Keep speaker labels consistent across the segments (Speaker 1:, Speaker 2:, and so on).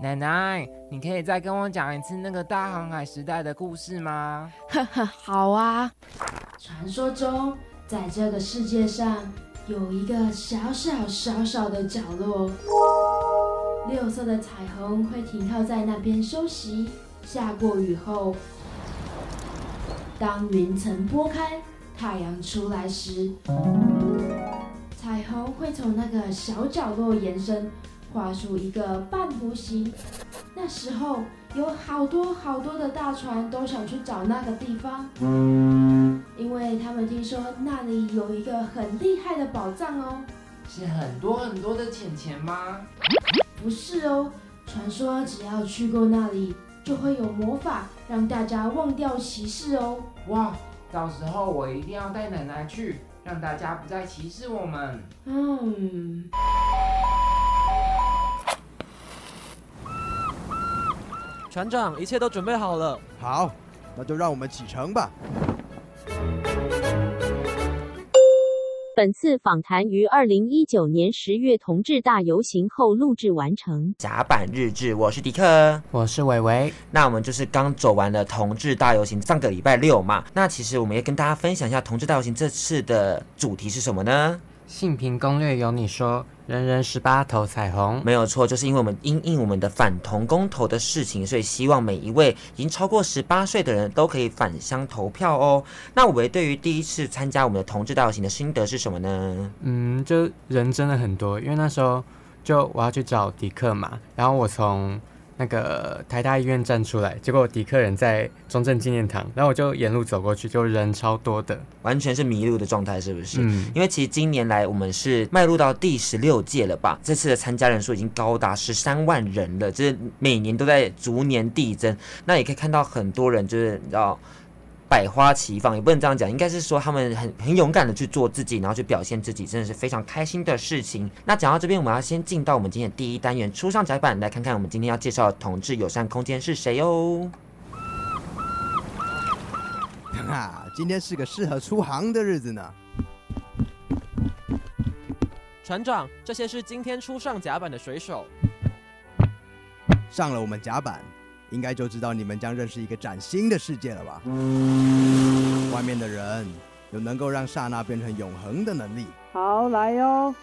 Speaker 1: 奶奶，你可以再跟我讲一次那个大航海时代的故事吗？
Speaker 2: 呵呵，好啊。
Speaker 3: 传说中，在这个世界上有一个小小小小的角落，六色的彩虹会停靠在那边休息。下过雨后，当云层拨开，太阳出来时，彩虹会从那个小角落延伸，画出一个半弧形。那时候有好多好多的大船都想去找那个地方，因为他们听说那里有一个很厉害的宝藏哦。
Speaker 1: 是很多很多的钱钱吗？
Speaker 3: 不是哦，传说只要去过那里。就会有魔法让大家忘掉歧视哦！
Speaker 1: 哇，到时候我一定要带奶奶去，让大家不再歧视我们。
Speaker 3: 嗯。
Speaker 4: 船长，一切都准备好了。
Speaker 5: 好，那就让我们启程吧。
Speaker 6: 本次访谈于二零一九年十月同志大游行后录制完成。
Speaker 7: 甲板日志，我是迪克，
Speaker 1: 我是伟伟。
Speaker 7: 那我们就是刚走完了同志大游行，上个礼拜六嘛。那其实我们也跟大家分享一下同志大游行这次的主题是什么呢？
Speaker 1: 性平攻略有你说，人人十八投彩虹，
Speaker 7: 没有错，就是因为我们因应我们的反同公投的事情，所以希望每一位已经超过十八岁的人都可以返乡投票哦。那我们对于第一次参加我们的同志大游行的心得是什么呢？
Speaker 1: 嗯，就人真的很多，因为那时候就我要去找迪克嘛，然后我从。那个台大医院站出来，结果迪克人在中正纪念堂，然后我就沿路走过去，就人超多的，
Speaker 7: 完全是迷路的状态，是不是？
Speaker 1: 嗯，
Speaker 7: 因为其实今年来我们是迈入到第十六届了吧？这次的参加人数已经高达十三万人了，就是每年都在逐年递增。那也可以看到很多人，就是你知道。百花齐放，也不能这样讲，应该是说他们很很勇敢的去做自己，然后去表现自己，真的是非常开心的事情。那讲到这边，我们要先进到我们今天的第一单元——初上甲板，来看看我们今天要介绍的同志友善空间是谁哦。
Speaker 5: 啊，今天是个适合出航的日子呢。
Speaker 4: 船长，这些是今天初上甲板的水手。
Speaker 5: 上了我们甲板。应该就知道你们将认识一个崭新的世界了吧？外面的人有能够让刹那变成永恒的能力。
Speaker 8: 好，来哟，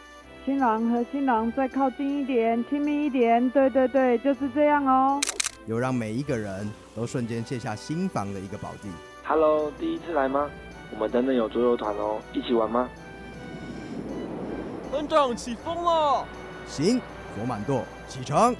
Speaker 8: 新郎和新郎再靠近一点，亲密一点。对对对，就是这样哦。
Speaker 5: 有让每一个人都瞬间卸下心防的一个宝地。
Speaker 9: Hello，第一次来吗？我们等等有桌游团哦，一起玩吗？
Speaker 4: 班长起风了。
Speaker 5: 行，左满舵，启程。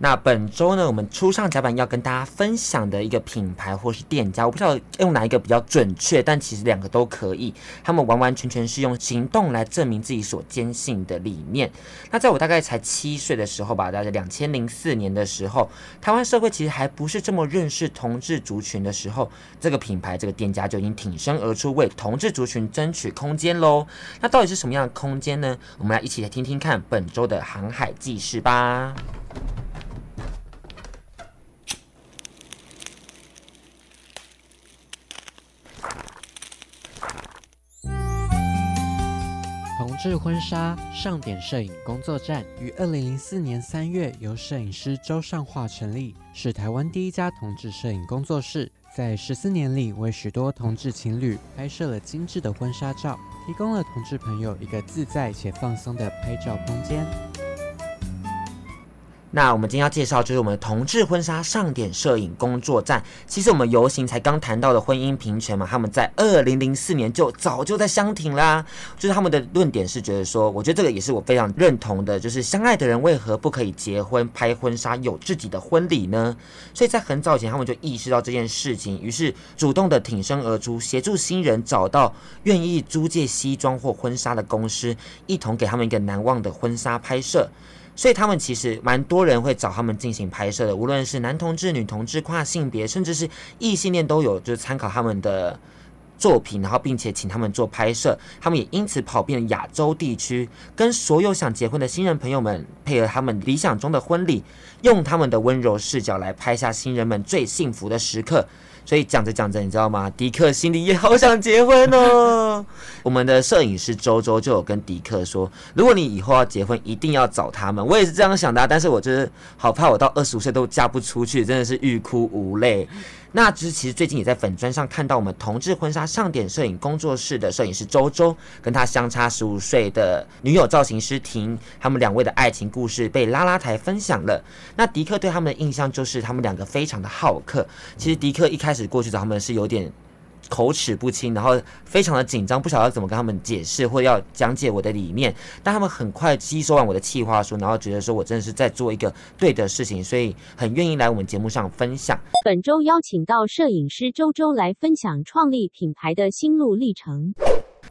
Speaker 7: 那本周呢，我们初上甲板要跟大家分享的一个品牌或是店家，我不知道用哪一个比较准确，但其实两个都可以。他们完完全全是用行动来证明自己所坚信的理念。那在我大概才七岁的时候吧，大概两千零四年的时候，台湾社会其实还不是这么认识同志族群的时候，这个品牌这个店家就已经挺身而出，为同志族群争取空间喽。那到底是什么样的空间呢？我们来一起来听听看本周的航海记事吧。
Speaker 10: 制婚纱上点摄影工作站于二零零四年三月由摄影师周尚化成立，是台湾第一家同志摄影工作室。在十四年里，为许多同志情侣拍摄了精致的婚纱照，提供了同志朋友一个自在且放松的拍照空间。
Speaker 7: 那我们今天要介绍就是我们的同志婚纱上点摄影工作站。其实我们游行才刚谈到的婚姻平权嘛，他们在二零零四年就早就在相挺啦。就是他们的论点是觉得说，我觉得这个也是我非常认同的，就是相爱的人为何不可以结婚、拍婚纱、有自己的婚礼呢？所以在很早以前，他们就意识到这件事情，于是主动的挺身而出，协助新人找到愿意租借西装或婚纱的公司，一同给他们一个难忘的婚纱拍摄。所以他们其实蛮多人会找他们进行拍摄的，无论是男同志、女同志、跨性别，甚至是异性恋都有，就是参考他们的作品，然后并且请他们做拍摄，他们也因此跑遍亚洲地区，跟所有想结婚的新人朋友们配合他们理想中的婚礼，用他们的温柔视角来拍下新人们最幸福的时刻。所以讲着讲着，你知道吗？迪克心里也好想结婚哦。我们的摄影师周周就有跟迪克说，如果你以后要结婚，一定要找他们。我也是这样想的，但是我就是好怕我到二十五岁都嫁不出去，真的是欲哭无泪。那其实最近也在粉砖上看到我们同志婚纱上点摄影工作室的摄影师周周，跟他相差十五岁的女友造型师婷，他们两位的爱情故事被拉拉台分享了。那迪克对他们的印象就是他们两个非常的好客。其实迪克一开始过去找他们是有点。口齿不清，然后非常的紧张，不晓得怎么跟他们解释或要讲解我的理念。但他们很快吸收完我的企划书，然后觉得说我真的是在做一个对的事情，所以很愿意来我们节目上分享。
Speaker 6: 本周邀请到摄影师周周来分享创立品牌的心路历程。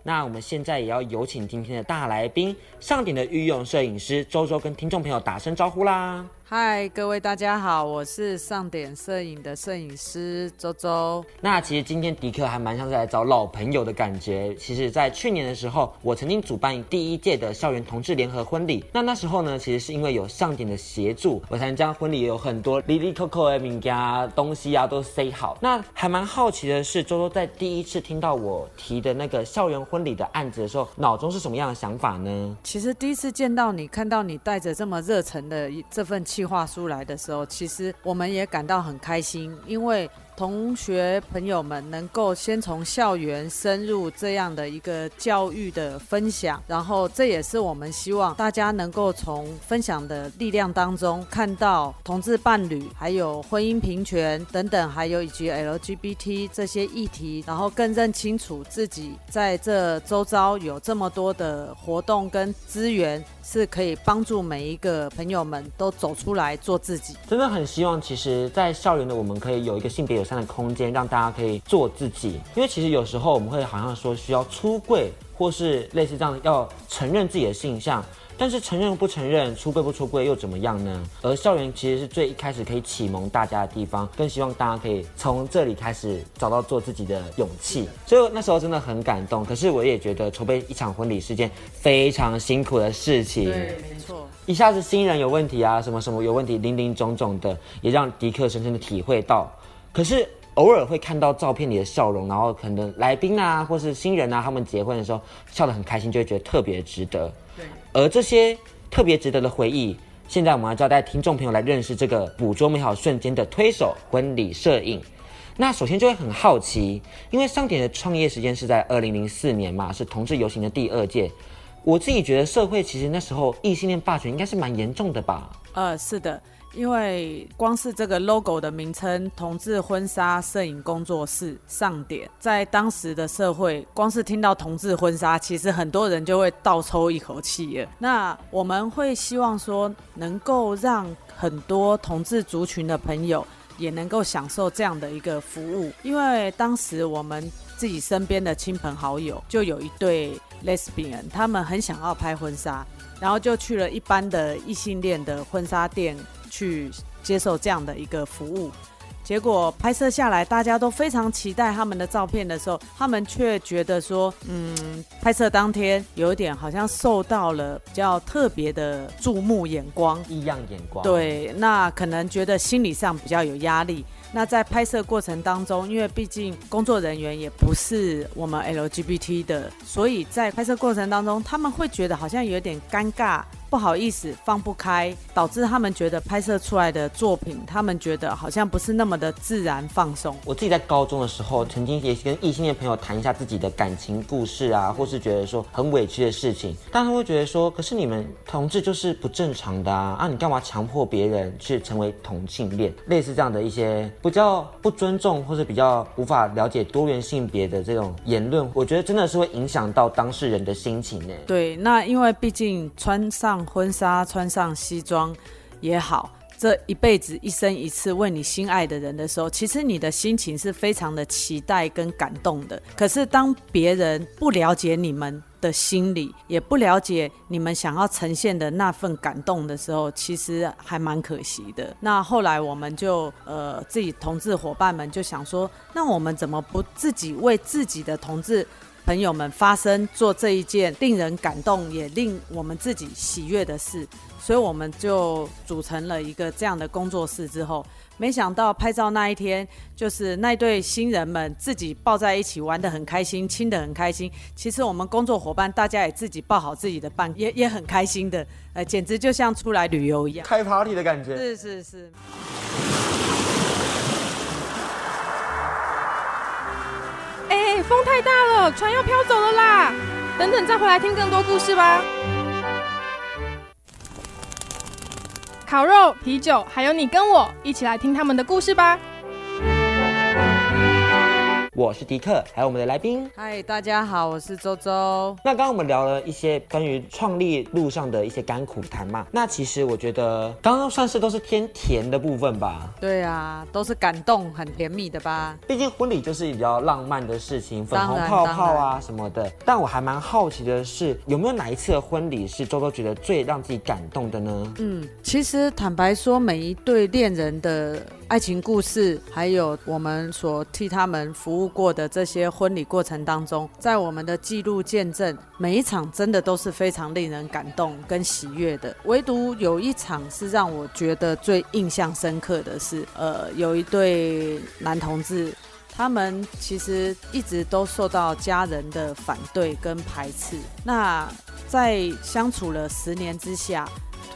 Speaker 7: 那我们现在也要有请今天的大来宾，上点的御用摄影师周周跟听众朋友打声招呼啦。
Speaker 8: 嗨，各位大家好，我是上点摄影的摄影师周周。
Speaker 7: 那其实今天迪克还蛮像是来找老朋友的感觉。其实，在去年的时候，我曾经主办第一届的校园同志联合婚礼。那那时候呢，其实是因为有上点的协助，我才能将婚礼有很多哩哩扣扣的名家东西啊都塞好。那还蛮好奇的是，周周在第一次听到我提的那个校园婚礼的案子的时候，脑中是什么样的想法呢？
Speaker 8: 其实第一次见到你，看到你带着这么热忱的这份。计划书来的时候，其实我们也感到很开心，因为同学朋友们能够先从校园深入这样的一个教育的分享，然后这也是我们希望大家能够从分享的力量当中看到同志伴侣，还有婚姻平权等等，还有以及 LGBT 这些议题，然后更认清楚自己在这周遭有这么多的活动跟资源。是可以帮助每一个朋友们都走出来做自己。
Speaker 7: 真的很希望，其实，在校园的我们可以有一个性别友善的空间，让大家可以做自己。因为其实有时候我们会好像说需要出柜，或是类似这样要承认自己的性向。但是承认不承认，出柜不出柜又怎么样呢？而校园其实是最一开始可以启蒙大家的地方，更希望大家可以从这里开始找到做自己的勇气。所以那时候真的很感动。可是我也觉得筹备一场婚礼是件非常辛苦的事情。
Speaker 8: 对，没错。
Speaker 7: 一下子新人有问题啊，什么什么有问题，零零总总的，也让迪克深深的体会到。可是偶尔会看到照片里的笑容，然后可能来宾啊，或是新人啊，他们结婚的时候笑得很开心，就会觉得特别值得。对而这些特别值得的回忆，现在我们要交代听众朋友来认识这个捕捉美好瞬间的推手婚礼摄影。那首先就会很好奇，因为上点的创业时间是在二零零四年嘛，是同志游行的第二届。我自己觉得社会其实那时候异性恋霸权应该是蛮严重的吧？
Speaker 8: 呃，是的。因为光是这个 logo 的名称“同志婚纱摄影工作室”上点，在当时的社会，光是听到同志婚纱，其实很多人就会倒抽一口气了。那我们会希望说，能够让很多同志族群的朋友也能够享受这样的一个服务。因为当时我们自己身边的亲朋好友就有一对 lesbian，他们很想要拍婚纱，然后就去了一般的异性恋的婚纱店。去接受这样的一个服务，结果拍摄下来，大家都非常期待他们的照片的时候，他们却觉得说，嗯，拍摄当天有一点好像受到了比较特别的注目眼光，
Speaker 7: 异样眼光。
Speaker 8: 对，那可能觉得心理上比较有压力。那在拍摄过程当中，因为毕竟工作人员也不是我们 LGBT 的，所以在拍摄过程当中，他们会觉得好像有点尴尬。不好意思，放不开，导致他们觉得拍摄出来的作品，他们觉得好像不是那么的自然放松。
Speaker 7: 我自己在高中的时候，曾经也跟异性恋朋友谈一下自己的感情故事啊，或是觉得说很委屈的事情，但他会觉得说，可是你们同志就是不正常的啊，啊，你干嘛强迫别人去成为同性恋？类似这样的一些比较不尊重，或是比较无法了解多元性别的这种言论，我觉得真的是会影响到当事人的心情呢。
Speaker 8: 对，那因为毕竟穿上。婚纱穿上西装也好，这一辈子一生一次为你心爱的人的时候，其实你的心情是非常的期待跟感动的。可是当别人不了解你们的心理，也不了解你们想要呈现的那份感动的时候，其实还蛮可惜的。那后来我们就呃自己同志伙伴们就想说，那我们怎么不自己为自己的同志朋友们发声，做这一件令人感动也令我们自己喜悦的事？所以我们就组成了一个这样的工作室之后。没想到拍照那一天，就是那对新人们自己抱在一起玩得很开心，亲得很开心。其实我们工作伙伴大家也自己抱好自己的伴，也也很开心的，呃，简直就像出来旅游一样，
Speaker 7: 开 party 的感觉。
Speaker 8: 是是是。
Speaker 2: 风太大了，船要飘走了啦！等等再回来听更多故事吧。烤肉、啤酒，还有你跟我一起来听他们的故事吧。
Speaker 7: 我是迪克，还有我们的来宾。
Speaker 8: 嗨，大家好，我是周周。
Speaker 7: 那刚刚我们聊了一些关于创立路上的一些甘苦谈嘛。那其实我觉得刚刚算是都是偏甜的部分吧。
Speaker 8: 对啊，都是感动、很甜蜜的吧。
Speaker 7: 毕竟婚礼就是比较浪漫的事情，粉红泡泡啊什么的。但我还蛮好奇的是，有没有哪一次的婚礼是周周觉得最让自己感动的呢？
Speaker 8: 嗯，其实坦白说，每一对恋人的爱情故事，还有我们所替他们服务过的这些婚礼过程当中，在我们的记录见证，每一场真的都是非常令人感动跟喜悦的。唯独有一场是让我觉得最印象深刻的是，呃，有一对男同志，他们其实一直都受到家人的反对跟排斥。那在相处了十年之下，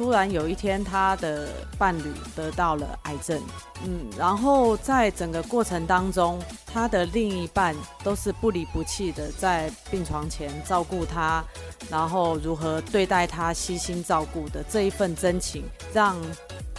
Speaker 8: 突然有一天，他的伴侣得到了癌症，嗯，然后在整个过程当中，他的另一半都是不离不弃的在病床前照顾他，然后如何对待他，悉心照顾的这一份真情，让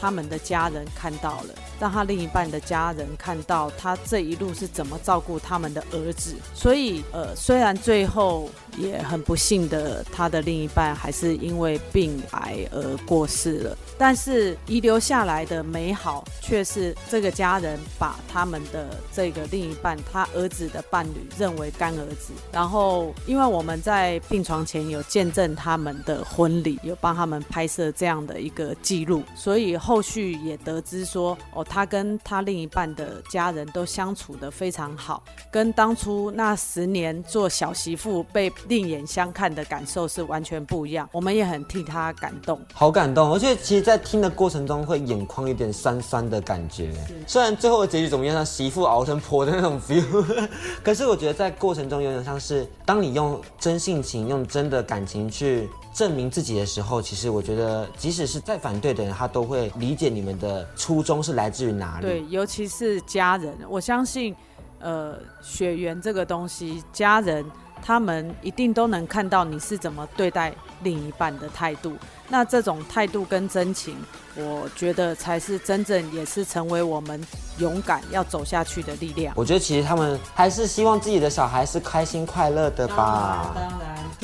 Speaker 8: 他们的家人看到了，让他另一半的家人看到他这一路是怎么照顾他们的儿子。所以，呃，虽然最后也很不幸的，他的另一半还是因为病癌而过世了，但是遗留下来的美好却是这个家人把他们的这个另一半，他儿子的伴侣认为干儿子。然后，因为我们在病床前有见证他们的婚礼，有帮他们拍摄这样的一个记录，所以后。后续也得知说，哦，他跟他另一半的家人都相处得非常好，跟当初那十年做小媳妇被另眼相看的感受是完全不一样。我们也很替他感动，
Speaker 7: 好感动。而且其实，在听的过程中，会眼眶有点酸酸的感觉。虽然最后的结局怎么样，像媳妇熬成婆的那种 feel，可是我觉得在过程中有点像是，当你用真性情、用真的感情去。证明自己的时候，其实我觉得，即使是再反对的人，他都会理解你们的初衷是来自于哪里。
Speaker 8: 对，尤其是家人，我相信，呃，血缘这个东西，家人他们一定都能看到你是怎么对待另一半的态度。那这种态度跟真情，我觉得才是真正也是成为我们勇敢要走下去的力量。
Speaker 7: 我觉得其实他们还是希望自己的小孩是开心快乐的吧。
Speaker 8: 当然，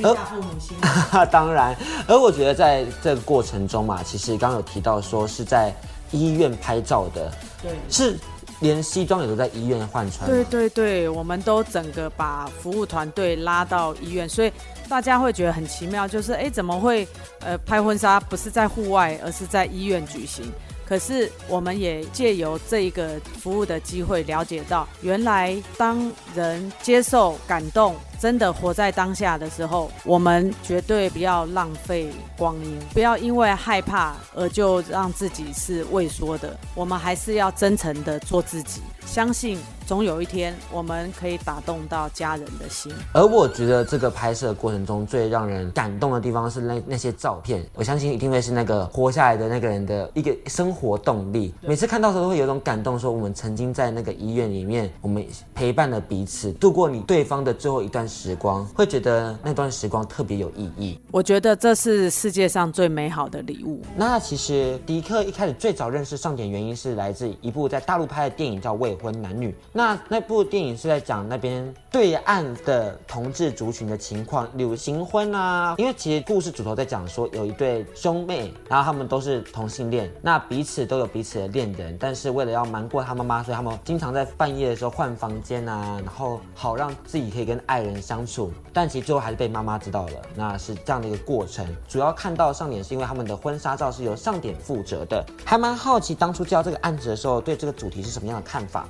Speaker 8: 当然，下父母心。
Speaker 7: 当然，而我觉得在这个过程中嘛，其实刚刚有提到说是在医院拍照的，
Speaker 8: 对，
Speaker 7: 是。连西装也都在医院换穿。
Speaker 8: 对对对，我们都整个把服务团队拉到医院，所以大家会觉得很奇妙，就是哎，怎么会呃拍婚纱不是在户外，而是在医院举行？可是我们也借由这一个服务的机会，了解到原来当人接受感动。真的活在当下的时候，我们绝对不要浪费光阴，不要因为害怕而就让自己是畏缩的。我们还是要真诚的做自己，相信总有一天我们可以打动到家人的心。
Speaker 7: 而我觉得这个拍摄过程中最让人感动的地方是那那些照片，我相信一定会是那个活下来的那个人的一个生活动力。每次看到时候都会有一种感动，说我们曾经在那个医院里面，我们陪伴了彼此，度过你对方的最后一段时光，会觉得那段时光特别有意义。
Speaker 8: 我觉得这是世界上最美好的礼物。
Speaker 7: 那其实迪克一开始最早认识上点原因是来自一部在大陆拍的电影叫《未婚男女》。那那部电影是在讲那边对岸的同志族群的情况，例如行婚啊。因为其实故事主头在讲说有一对兄妹，然后他们都是同性恋，那彼此都有彼此的恋人，但是为了要瞒过他妈妈，所以他们经常在半夜的时候换房间啊，然后好让自己可以跟爱人相处。但其实最后还是被妈妈知道了，那是这样的一个过程。主要看到上点是因为他们的婚纱照是由上点负责的，还蛮好奇当初接到这个案子的时候，对这个主题是什么样的看法？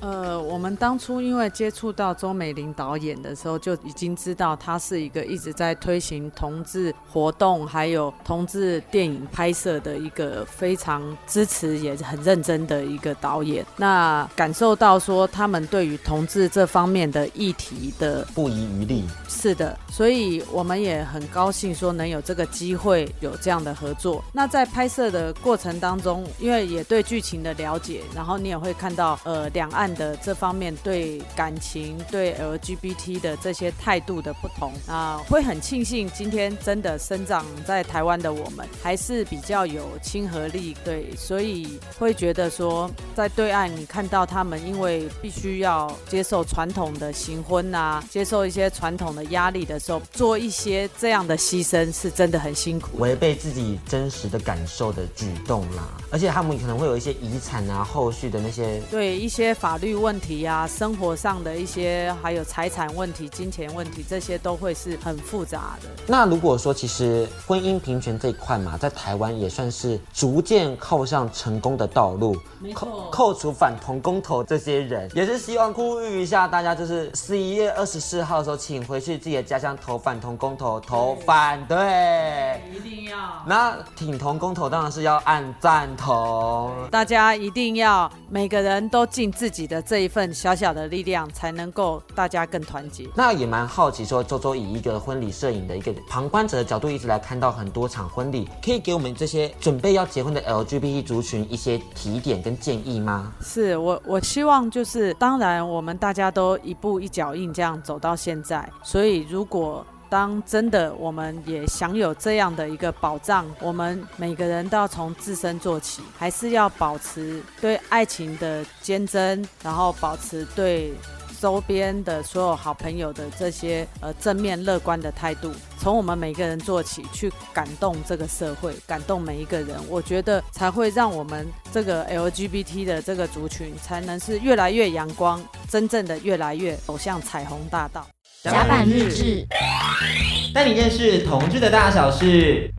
Speaker 8: 呃，我们当初因为接触到周美玲导演的时候，就已经知道她是一个一直在推行同志活动，还有同志电影拍摄的一个非常支持也很认真的一个导演。那感受到说他们对于同志这方面的议题的
Speaker 7: 不遗余力，
Speaker 8: 是的，所以我们也很高兴说能有这个机会有这样的合作。那在拍摄的过程当中，因为也对剧情的了解，然后你也会看到呃两岸。的这方面对感情、对 LGBT 的这些态度的不同啊，会很庆幸今天真的生长在台湾的我们还是比较有亲和力，对，所以会觉得说在对岸你看到他们因为必须要接受传统的行婚啊，接受一些传统的压力的时候，做一些这样的牺牲是真的很辛苦，
Speaker 7: 违背自己真实的感受的举动啦，而且他们可能会有一些遗产啊，后续的那些
Speaker 8: 对一些法。法律问题呀、啊，生活上的一些，还有财产问题、金钱问题，这些都会是很复杂的。
Speaker 7: 那如果说其实婚姻平权这一块嘛，在台湾也算是逐渐靠上成功的道路。扣扣除反同公投这些人，也是希望呼吁一下大家，就是十一月二十四号的时候，请回去自己的家乡投反同公投，投反
Speaker 8: 对。
Speaker 7: 那挺同公投当然是要按赞同。
Speaker 8: 大家一定要每个人都尽自己的这一份小小的力量，才能够大家更团结。
Speaker 7: 那也蛮好奇，说周周以一个婚礼摄影的一个旁观者的角度，一直来看到很多场婚礼，可以给我们这些准备要结婚的 LGBT 族群一些提点跟建议吗？
Speaker 8: 是我，我希望就是，当然我们大家都一步一脚印这样走到现在，所以如果。当真的，我们也享有这样的一个保障，我们每个人都要从自身做起，还是要保持对爱情的坚贞，然后保持对周边的所有好朋友的这些呃正面乐观的态度，从我们每个人做起，去感动这个社会，感动每一个人，我觉得才会让我们这个 LGBT 的这个族群，才能是越来越阳光，真正的越来越走向彩虹大道。
Speaker 3: 甲板日志，
Speaker 7: 带你认识同志的大小事。